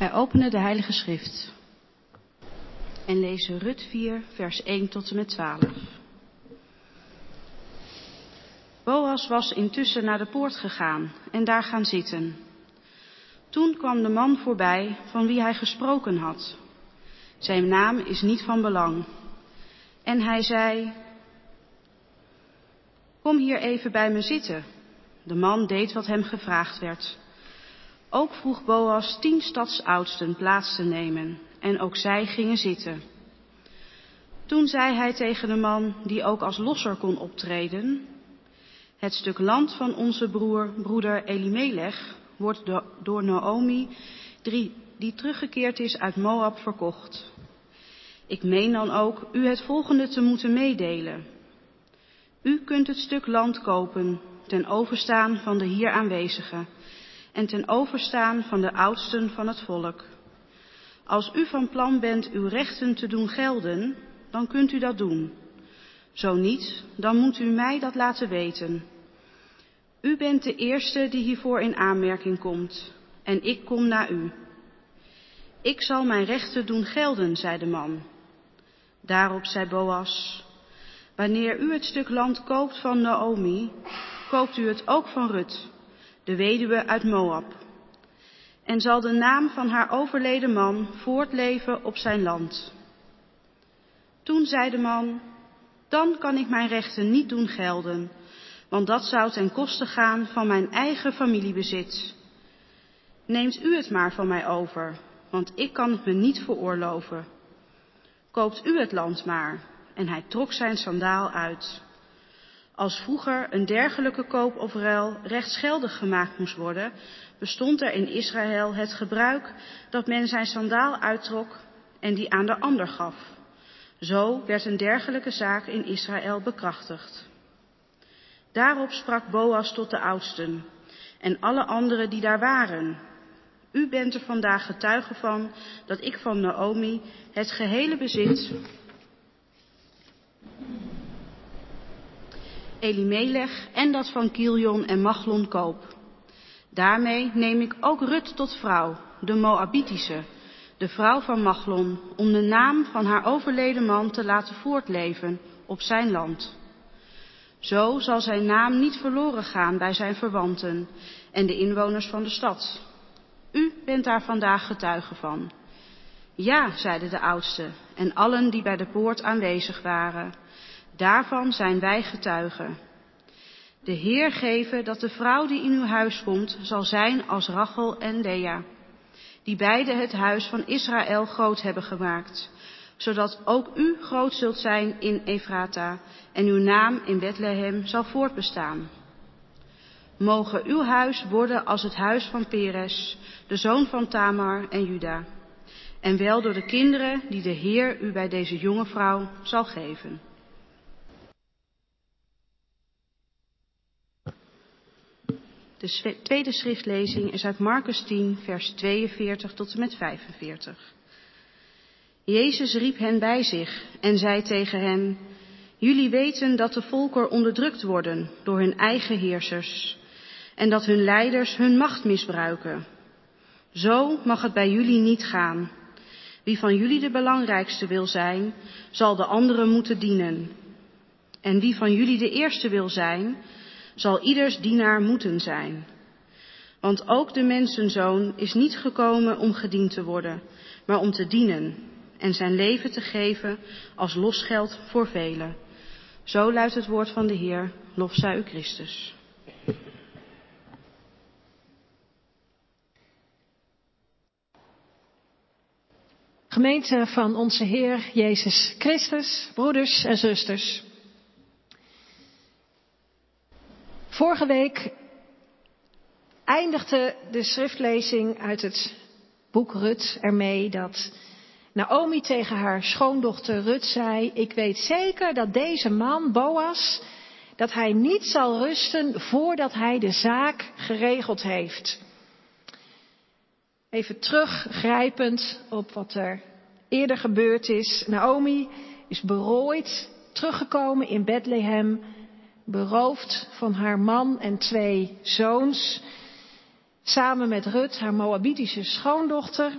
Wij openen de Heilige Schrift en lezen Rut 4, vers 1 tot en met 12. Boas was intussen naar de poort gegaan en daar gaan zitten. Toen kwam de man voorbij van wie hij gesproken had. Zijn naam is niet van belang. En hij zei, Kom hier even bij me zitten. De man deed wat hem gevraagd werd. Ook vroeg Boas tien stadsoudsten plaats te nemen en ook zij gingen zitten. Toen zei hij tegen de man die ook als losser kon optreden, het stuk land van onze broer, broeder Elimelech wordt door Naomi, die teruggekeerd is uit Moab, verkocht. Ik meen dan ook u het volgende te moeten meedelen. U kunt het stuk land kopen ten overstaan van de hier aanwezigen en ten overstaan van de oudsten van het volk. Als u van plan bent uw rechten te doen gelden, dan kunt u dat doen. Zo niet, dan moet u mij dat laten weten. U bent de eerste die hiervoor in aanmerking komt, en ik kom na u. Ik zal mijn rechten doen gelden, zei de man. Daarop zei Boas, wanneer u het stuk land koopt van Naomi, koopt u het ook van Rut, de weduwe uit Moab. En zal de naam van haar overleden man voortleven op zijn land. Toen zei de man, dan kan ik mijn rechten niet doen gelden, want dat zou ten koste gaan van mijn eigen familiebezit. Neemt u het maar van mij over, want ik kan het me niet veroorloven. Koopt u het land maar. En hij trok zijn sandaal uit. Als vroeger een dergelijke koop of ruil rechtsgeldig gemaakt moest worden, bestond er in Israël het gebruik dat men zijn sandaal uittrok en die aan de ander gaf. Zo werd een dergelijke zaak in Israël bekrachtigd. Daarop sprak Boas tot de oudsten en alle anderen die daar waren. U bent er vandaag getuige van dat ik van Naomi het gehele bezit Elimelech en dat van Kilion en Machlon koop. Daarmee neem ik ook Rut tot vrouw, de Moabitische, de vrouw van Machlon, om de naam van haar overleden man te laten voortleven op zijn land. Zo zal zijn naam niet verloren gaan bij zijn verwanten en de inwoners van de stad. U bent daar vandaag getuige van. Ja, zeiden de oudsten en allen die bij de poort aanwezig waren. Daarvan zijn wij getuigen. De Heer geven dat de vrouw die in uw huis komt, zal zijn als Rachel en Lea, die beide het huis van Israël groot hebben gemaakt, zodat ook u groot zult zijn in Efrata en uw naam in Bethlehem zal voortbestaan. Mogen uw huis worden als het huis van Peres, de zoon van Tamar en Juda, en wel door de kinderen die de Heer u bij deze jonge vrouw zal geven. De tweede schriftlezing is uit Marcus 10, vers 42 tot en met 45. Jezus riep hen bij zich en zei tegen hen, Jullie weten dat de volken onderdrukt worden door hun eigen heersers en dat hun leiders hun macht misbruiken. Zo mag het bij jullie niet gaan. Wie van jullie de belangrijkste wil zijn, zal de anderen moeten dienen. En wie van jullie de eerste wil zijn, zal ieders dienaar moeten zijn. Want ook de mensenzoon is niet gekomen om gediend te worden, maar om te dienen en zijn leven te geven als losgeld voor velen. Zo luidt het woord van de Heer, lof zij u Christus. Gemeente van onze Heer Jezus Christus, broeders en zusters. Vorige week eindigde de schriftlezing uit het boek Rut ermee dat Naomi tegen haar schoondochter Rut zei, ik weet zeker dat deze man, Boas, dat hij niet zal rusten voordat hij de zaak geregeld heeft. Even teruggrijpend op wat er eerder gebeurd is. Naomi is berooid teruggekomen in Bethlehem beroofd van haar man en twee zoons, samen met Rut, haar Moabitische schoondochter.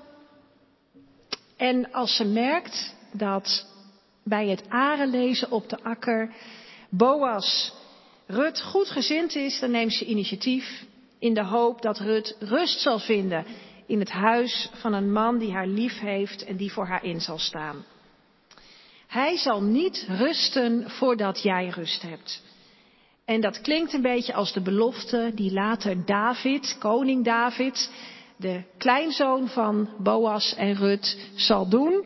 En als ze merkt dat bij het arenlezen op de akker Boas Rut goed gezind is, dan neemt ze initiatief in de hoop dat Rut rust zal vinden in het huis van een man die haar lief heeft en die voor haar in zal staan. Hij zal niet rusten voordat jij rust hebt. En dat klinkt een beetje als de belofte die later David, koning David, de kleinzoon van Boas en Rut, zal doen.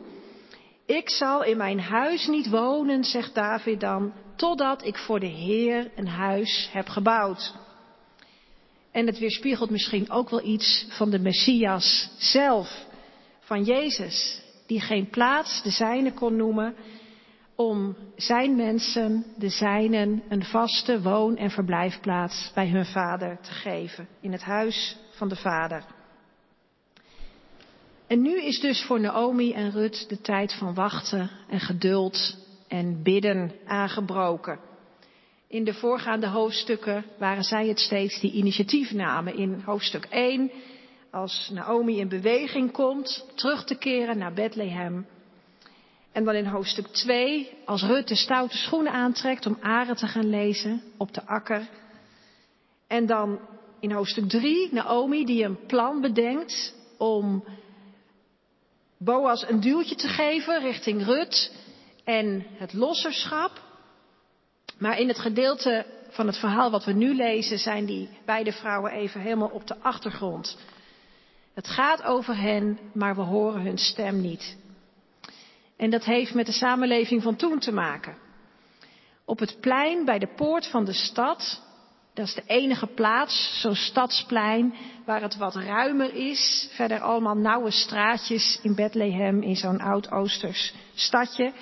Ik zal in mijn huis niet wonen, zegt David dan, totdat ik voor de Heer een huis heb gebouwd. En het weerspiegelt misschien ook wel iets van de Messias zelf, van Jezus, die geen plaats de zijne kon noemen om zijn mensen, de zijnen, een vaste woon- en verblijfplaats bij hun vader te geven, in het huis van de vader. En nu is dus voor Naomi en Rut de tijd van wachten en geduld en bidden aangebroken. In de voorgaande hoofdstukken waren zij het steeds die initiatief namen. In hoofdstuk 1, als Naomi in beweging komt, terug te keren naar Bethlehem. En dan in hoofdstuk 2, als Rut de stoute schoenen aantrekt om aren te gaan lezen op de akker. En dan in hoofdstuk 3, Naomi die een plan bedenkt om Boas een duwtje te geven richting Rut en het losserschap. Maar in het gedeelte van het verhaal wat we nu lezen zijn die beide vrouwen even helemaal op de achtergrond. Het gaat over hen, maar we horen hun stem niet. En dat heeft met de samenleving van toen te maken. Op het plein bij de poort van de stad, dat is de enige plaats, zo'n stadsplein, waar het wat ruimer is. Verder allemaal nauwe straatjes in Bethlehem, in zo'n oud-Oosters stadje.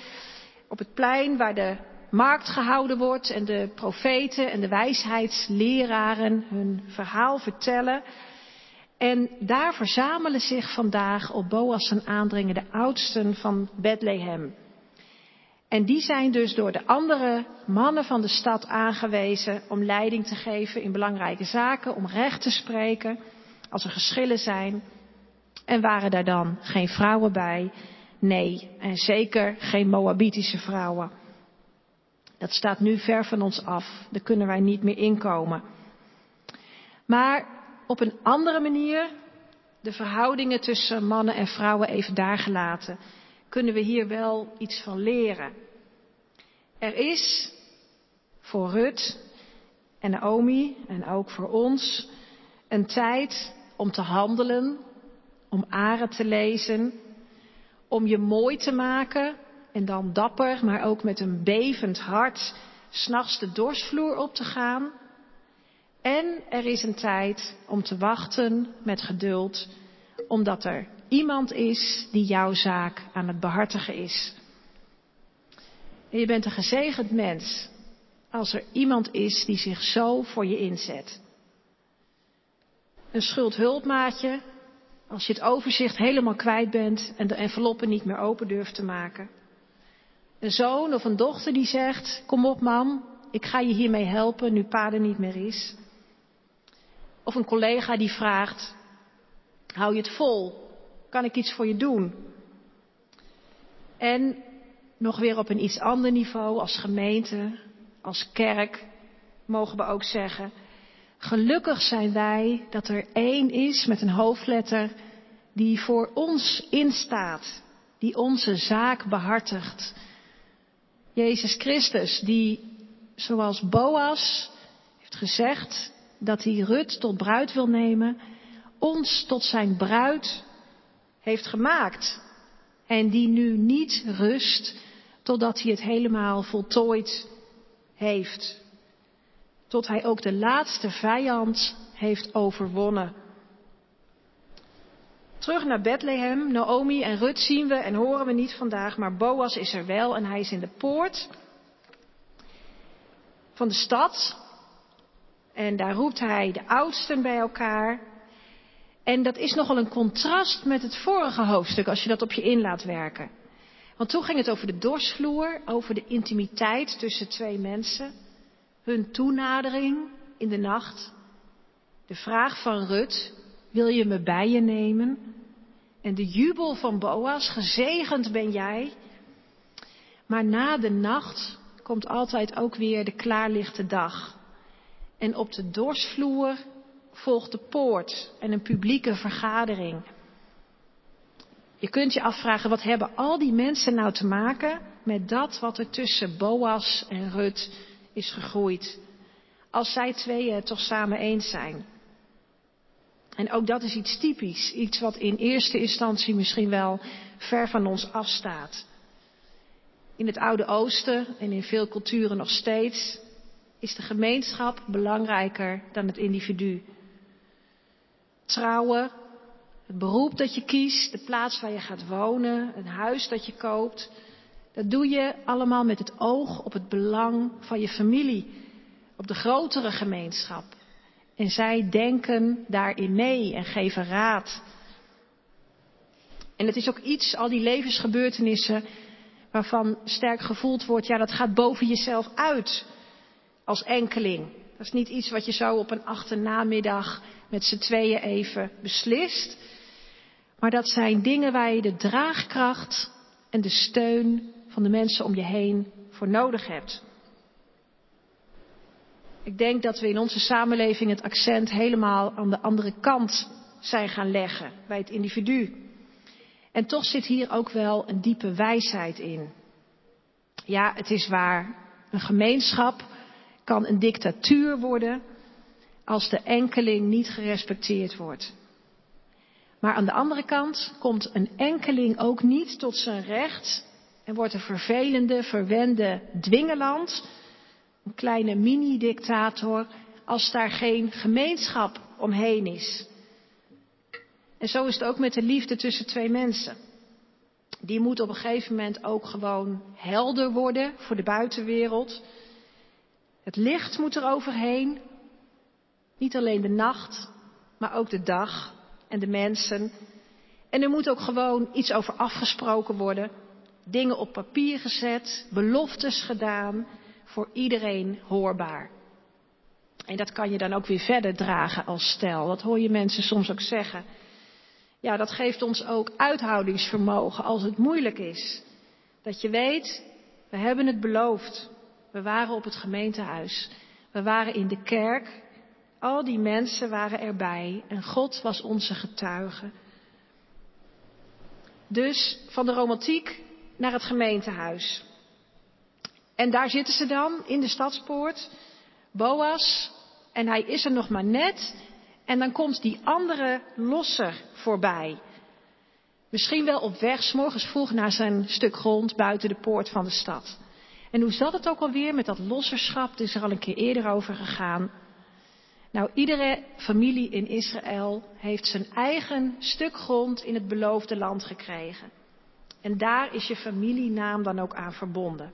Op het plein waar de markt gehouden wordt en de profeten en de wijsheidsleraren hun verhaal vertellen. En daar verzamelen zich vandaag op Boas aandringen de oudsten van Bethlehem. En die zijn dus door de andere mannen van de stad aangewezen om leiding te geven in belangrijke zaken, om recht te spreken als er geschillen zijn. En waren daar dan geen vrouwen bij? Nee, en zeker geen Moabitische vrouwen. Dat staat nu ver van ons af. Daar kunnen wij niet meer inkomen. Maar op een andere manier, de verhoudingen tussen mannen en vrouwen even daar gelaten, kunnen we hier wel iets van leren. Er is voor Rut en Naomi en ook voor ons een tijd om te handelen, om aren te lezen, om je mooi te maken en dan dapper, maar ook met een bevend hart, s'nachts de dorsvloer op te gaan. En er is een tijd om te wachten met geduld, omdat er iemand is die jouw zaak aan het behartigen is. En je bent een gezegend mens als er iemand is die zich zo voor je inzet. Een schuldhulpmaatje, als je het overzicht helemaal kwijt bent en de enveloppen niet meer open durft te maken. Een zoon of een dochter die zegt, kom op mam, ik ga je hiermee helpen nu pa er niet meer is. Of een collega die vraagt, hou je het vol? Kan ik iets voor je doen? En nog weer op een iets ander niveau, als gemeente, als kerk, mogen we ook zeggen, gelukkig zijn wij dat er één is met een hoofdletter die voor ons instaat, die onze zaak behartigt. Jezus Christus, die zoals Boas heeft gezegd dat hij Rut tot bruid wil nemen, ons tot zijn bruid heeft gemaakt. En die nu niet rust totdat hij het helemaal voltooid heeft. Tot hij ook de laatste vijand heeft overwonnen. Terug naar Bethlehem. Naomi en Rut zien we en horen we niet vandaag, maar Boas is er wel en hij is in de poort van de stad. En daar roept hij de oudsten bij elkaar. En dat is nogal een contrast met het vorige hoofdstuk, als je dat op je in laat werken. Want toen ging het over de dorsvloer, over de intimiteit tussen twee mensen, hun toenadering in de nacht, de vraag van Rut, wil je me bij je nemen? en de jubel van Boas, gezegend ben jij. Maar na de nacht komt altijd ook weer de klaarlichte dag. En op de dorsvloer volgt de poort en een publieke vergadering. Je kunt je afvragen, wat hebben al die mensen nou te maken met dat wat er tussen Boas en Rut is gegroeid? Als zij tweeën toch samen eens zijn. En ook dat is iets typisch, iets wat in eerste instantie misschien wel ver van ons afstaat. In het Oude Oosten en in veel culturen nog steeds is de gemeenschap belangrijker dan het individu. Trouwen, het beroep dat je kiest, de plaats waar je gaat wonen, een huis dat je koopt, dat doe je allemaal met het oog op het belang van je familie, op de grotere gemeenschap. En zij denken daarin mee en geven raad. En het is ook iets, al die levensgebeurtenissen, waarvan sterk gevoeld wordt, ja, dat gaat boven jezelf uit als enkeling. Dat is niet iets wat je zo op een achternamiddag met z'n tweeën even beslist. Maar dat zijn dingen waar je de draagkracht en de steun van de mensen om je heen voor nodig hebt. Ik denk dat we in onze samenleving het accent helemaal aan de andere kant zijn gaan leggen, bij het individu. En toch zit hier ook wel een diepe wijsheid in. Ja, het is waar. Een gemeenschap kan een dictatuur worden als de enkeling niet gerespecteerd wordt. Maar aan de andere kant komt een enkeling ook niet tot zijn recht en wordt een vervelende, verwende dwingeland, een kleine mini-dictator, als daar geen gemeenschap omheen is. En zo is het ook met de liefde tussen twee mensen. Die moet op een gegeven moment ook gewoon helder worden voor de buitenwereld. Het licht moet er overheen. Niet alleen de nacht, maar ook de dag en de mensen. En er moet ook gewoon iets over afgesproken worden. Dingen op papier gezet, beloftes gedaan, voor iedereen hoorbaar. En dat kan je dan ook weer verder dragen als stel. Dat hoor je mensen soms ook zeggen. Ja, dat geeft ons ook uithoudingsvermogen als het moeilijk is. Dat je weet, we hebben het beloofd. We waren op het gemeentehuis. We waren in de kerk. Al die mensen waren erbij en God was onze getuige. Dus van de romantiek naar het gemeentehuis. En daar zitten ze dan in de stadspoort. Boas. En hij is er nog maar net. En dan komt die andere losser voorbij. Misschien wel op weg, s morgens vroeg naar zijn stuk grond buiten de poort van de stad. En hoe zat het ook alweer met dat losserschap? Het is er al een keer eerder over gegaan. Nou, iedere familie in Israël heeft zijn eigen stuk grond in het beloofde land gekregen. En daar is je familienaam dan ook aan verbonden.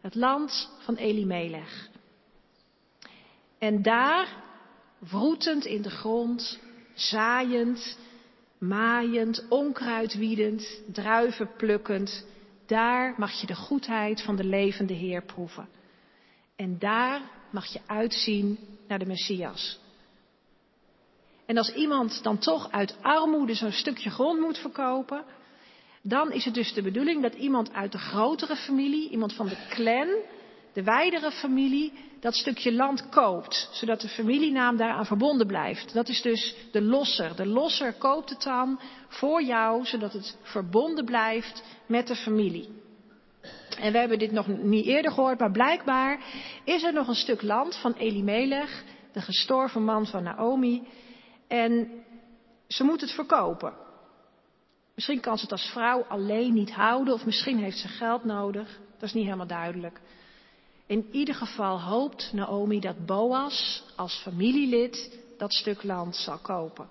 Het land van Elimelech. En daar, wroetend in de grond, zaaiend, maaiend, onkruid wiedend, druiven plukkend, daar mag je de goedheid van de levende Heer proeven. En daar mag je uitzien naar de Messias. En als iemand dan toch uit armoede zo'n stukje grond moet verkopen, dan is het dus de bedoeling dat iemand uit de grotere familie, iemand van de clan, de wijdere familie, dat stukje land koopt, zodat de familienaam daaraan verbonden blijft. Dat is dus de losser. De losser koopt het dan voor jou, zodat het verbonden blijft met de familie. En we hebben dit nog niet eerder gehoord, maar blijkbaar is er nog een stuk land van Elimelech, de gestorven man van Naomi, en ze moet het verkopen. Misschien kan ze het als vrouw alleen niet houden, of misschien heeft ze geld nodig. Dat is niet helemaal duidelijk. In ieder geval hoopt Naomi dat Boas als familielid dat stuk land zal kopen.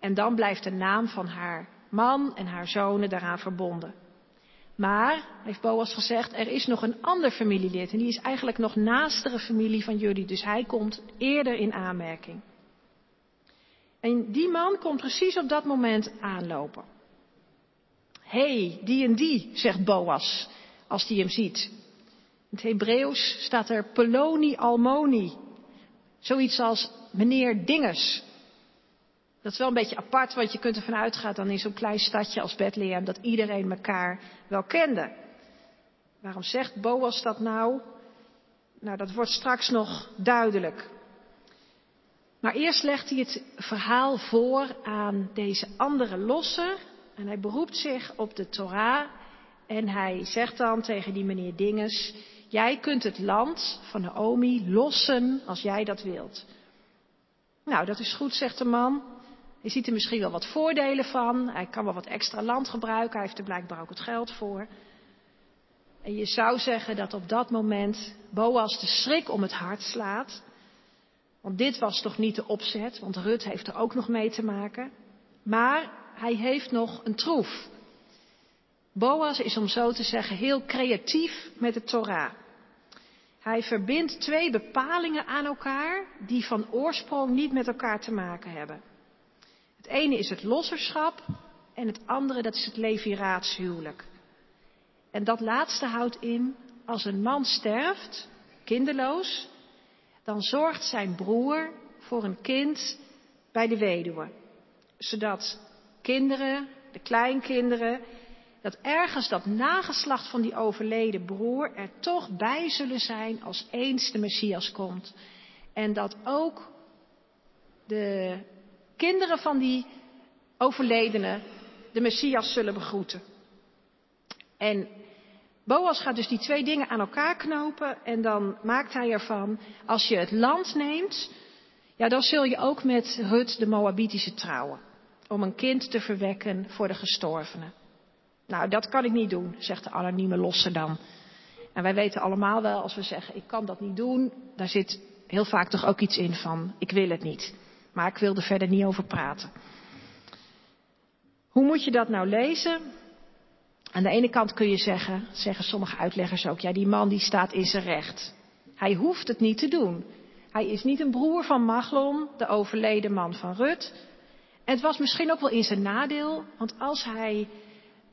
En dan blijft de naam van haar man en haar zonen daaraan verbonden. Maar, heeft Boas gezegd, er is nog een ander familielid en die is eigenlijk nog naastere familie van jullie, dus hij komt eerder in aanmerking. En die man komt precies op dat moment aanlopen. Hé, hey, die en die, zegt Boas, als hij hem ziet. In het Hebreeuws staat er Poloni Almoni. Zoiets als meneer Dinges. Dat is wel een beetje apart, want je kunt ervan uitgaan dan in zo'n klein stadje als Bethlehem dat iedereen elkaar wel kende. Waarom zegt Boas dat nou? Nou, dat wordt straks nog duidelijk. Maar eerst legt hij het verhaal voor aan deze andere losse. En hij beroept zich op de Torah. En hij zegt dan tegen die meneer Dinges: Jij kunt het land van Naomi lossen als jij dat wilt. Nou, dat is goed, zegt de man. Hij ziet er misschien wel wat voordelen van. Hij kan wel wat extra land gebruiken. Hij heeft er blijkbaar ook het geld voor. En je zou zeggen dat op dat moment Boas de schrik om het hart slaat. Want dit was toch niet de opzet, want Rut heeft er ook nog mee te maken. Maar hij heeft nog een troef. Boas is om zo te zeggen heel creatief met de Torah. Hij verbindt twee bepalingen aan elkaar die van oorsprong niet met elkaar te maken hebben. Het ene is het losserschap en het andere dat is het leviraatshuwelijk. En dat laatste houdt in, als een man sterft, kinderloos, dan zorgt zijn broer voor een kind bij de weduwe. Zodat kinderen, de kleinkinderen, dat ergens dat nageslacht van die overleden broer er toch bij zullen zijn als eens de Messias komt. En dat ook de kinderen van die overledene de Messias zullen begroeten. En Boas gaat dus die twee dingen aan elkaar knopen en dan maakt hij ervan, als je het land neemt, ja dan zul je ook met Rut de Moabitische trouwen, om een kind te verwekken voor de gestorvenen. Nou, dat kan ik niet doen, zegt de anonieme losse dan. En wij weten allemaal wel, als we zeggen, ik kan dat niet doen, daar zit heel vaak toch ook iets in van, ik wil het niet. Maar ik wil er verder niet over praten. Hoe moet je dat nou lezen? Aan de ene kant kun je zeggen, zeggen sommige uitleggers ook, ja, die man die staat in zijn recht. Hij hoeft het niet te doen. Hij is niet een broer van Maglon, de overleden man van Rut. En het was misschien ook wel in zijn nadeel, want als hij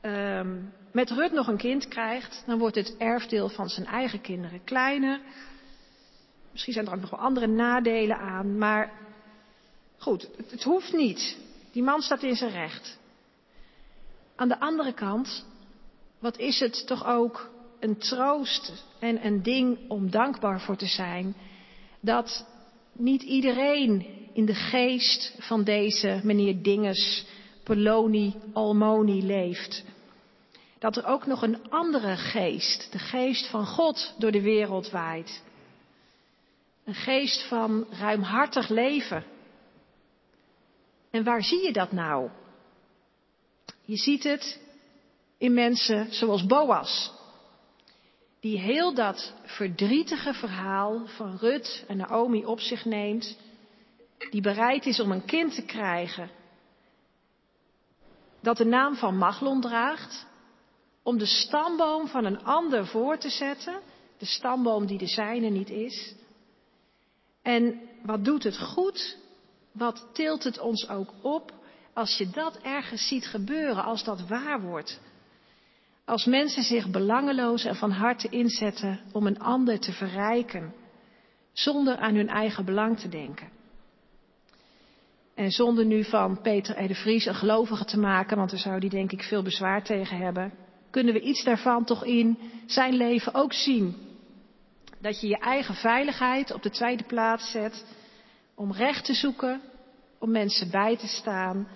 um, met Rut nog een kind krijgt, dan wordt het erfdeel van zijn eigen kinderen kleiner. Misschien zijn er ook nog wel andere nadelen aan, maar goed, het, hoeft niet. Die man staat in zijn recht. Aan de andere kant wat is het toch ook een troost en een ding om dankbaar voor te zijn dat niet iedereen in de geest van deze meneer Dinges, Poloni, Almoni leeft. Dat er ook nog een andere geest, de geest van God, door de wereld waait. Een geest van ruimhartig leven. En waar zie je dat nou? Je ziet het in mensen zoals Boas. Die heel dat verdrietige verhaal van Rut en Naomi op zich neemt. Die bereid is om een kind te krijgen. Dat de naam van Maglon draagt. Om de stamboom van een ander voor te zetten. De stamboom die de zijne niet is. En wat doet het goed? Wat tilt het ons ook op als je dat ergens ziet gebeuren, als dat waar wordt? Als mensen zich belangeloos en van harte inzetten om een ander te verrijken, zonder aan hun eigen belang te denken. En zonder nu van Peter E. de Vries een gelovige te maken, want daar zou die denk ik veel bezwaar tegen hebben, kunnen we iets daarvan toch in zijn leven ook zien. Dat je je eigen veiligheid op de tweede plaats zet om recht te zoeken, om mensen bij te staan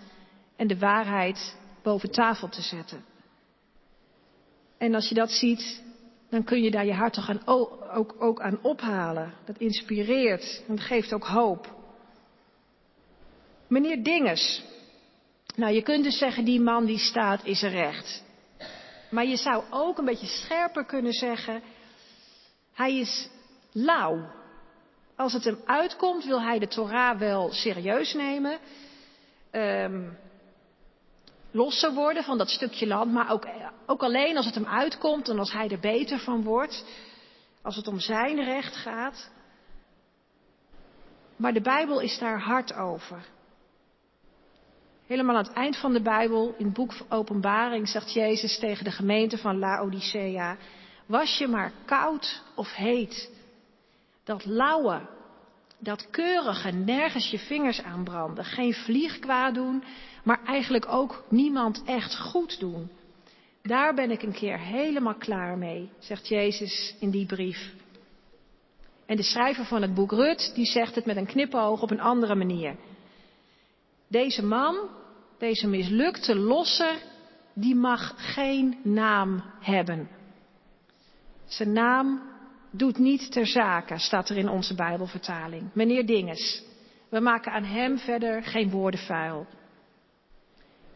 en de waarheid boven tafel te zetten. En als je dat ziet, dan kun je daar je hart toch aan, ook, ook aan ophalen. Dat inspireert en dat geeft ook hoop. Meneer Dinges. Nou, je kunt dus zeggen, die man die staat is er recht. Maar je zou ook een beetje scherper kunnen zeggen, hij is lauw. Als het hem uitkomt, wil hij de Torah wel serieus nemen. Um, losser worden van dat stukje land, maar ook, ook alleen als het hem uitkomt en als hij er beter van wordt, als het om zijn recht gaat. Maar de Bijbel is daar hard over. Helemaal aan het eind van de Bijbel, in het boek Openbaring, zegt Jezus tegen de gemeente van Laodicea: Was je maar koud of heet, dat lauwe, dat keurige, nergens je vingers aanbranden, geen vlieg kwaad doen, maar eigenlijk ook niemand echt goed doen. Daar ben ik een keer helemaal klaar mee, zegt Jezus in die brief. En de schrijver van het boek Rut, die zegt het met een knipoog op een andere manier. Deze man, deze mislukte losser, die mag geen naam hebben. Zijn naam doet niet ter zake, staat er in onze Bijbelvertaling. Meneer Dinges, we maken aan hem verder geen woorden vuil.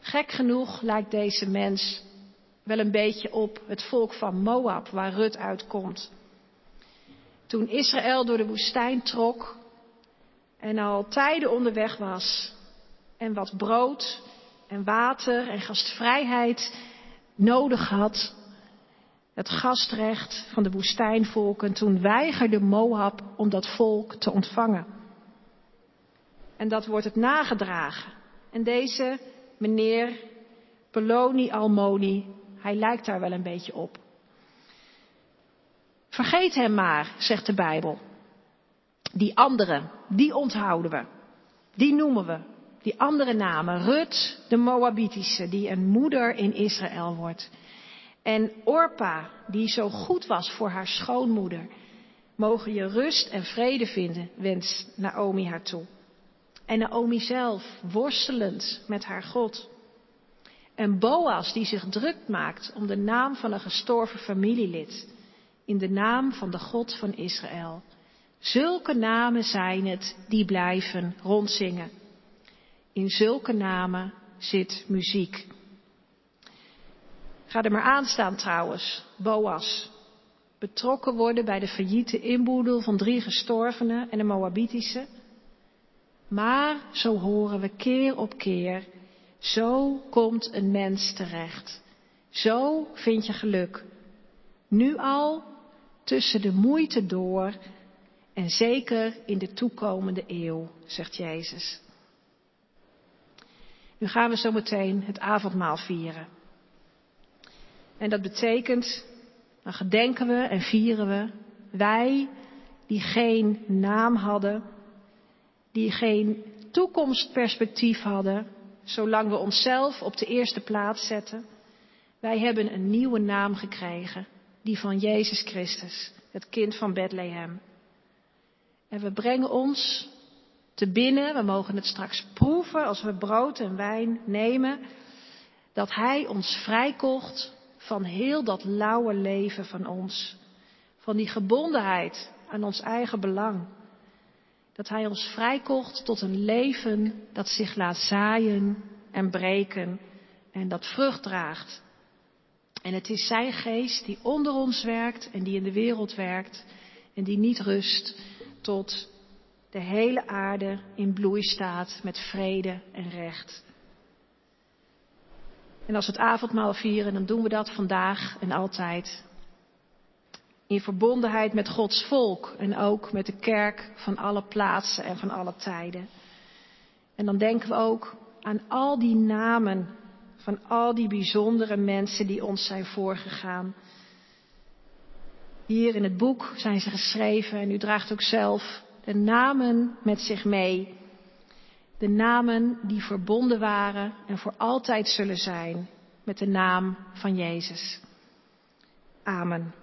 Gek genoeg lijkt deze mens wel een beetje op het volk van Moab, waar Rut uitkomt. Toen Israël door de woestijn trok en al tijden onderweg was en wat brood en water en gastvrijheid nodig had, het gastrecht van de woestijnvolken, toen weigerde Moab om dat volk te ontvangen. En dat wordt het nagedragen. En deze meneer Poloni Almoni, hij lijkt daar wel een beetje op. Vergeet hem maar, zegt de Bijbel. Die andere, die onthouden we. Die noemen we. Die andere namen. Rut, de Moabitische, die een moeder in Israël wordt. En Orpa, die zo goed was voor haar schoonmoeder. Mogen je rust en vrede vinden, wenst Naomi haar toe. En Naomi zelf, worstelend met haar God. En Boas, die zich druk maakt om de naam van een gestorven familielid. In de naam van de God van Israël. Zulke namen zijn het die blijven rondzingen. In zulke namen zit muziek. Ga er maar aan staan trouwens, Boas. Betrokken worden bij de failliete inboedel van drie gestorvenen en de Moabitische. Maar, zo horen we keer op keer, zo komt een mens terecht. Zo vind je geluk. Nu al tussen de moeite door en zeker in de toekomende eeuw, zegt Jezus. Nu gaan we zo meteen het avondmaal vieren. En dat betekent, dan gedenken we en vieren we, wij die geen naam hadden, die geen toekomstperspectief hadden, zolang we onszelf op de eerste plaats zetten. Wij hebben een nieuwe naam gekregen, die van Jezus Christus, het kind van Bethlehem. En we brengen ons te binnen, we mogen het straks proeven als we brood en wijn nemen, dat Hij ons vrijkocht van heel dat lauwe leven van ons. Van die gebondenheid aan ons eigen belang. Dat Hij ons vrijkocht tot een leven dat zich laat zaaien en breken en dat vrucht draagt. En het is Zijn geest die onder ons werkt en die in de wereld werkt en die niet rust tot de hele aarde in bloei staat met vrede en recht. En als we het avondmaal vieren, dan doen we dat vandaag en altijd. In verbondenheid met Gods volk en ook met de kerk van alle plaatsen en van alle tijden. En dan denken we ook aan al die namen van al die bijzondere mensen die ons zijn voorgegaan. Hier in het boek zijn ze geschreven en u draagt ook zelf de namen met zich mee de namen die verbonden waren en voor altijd zullen zijn met de naam van Jezus. Amen.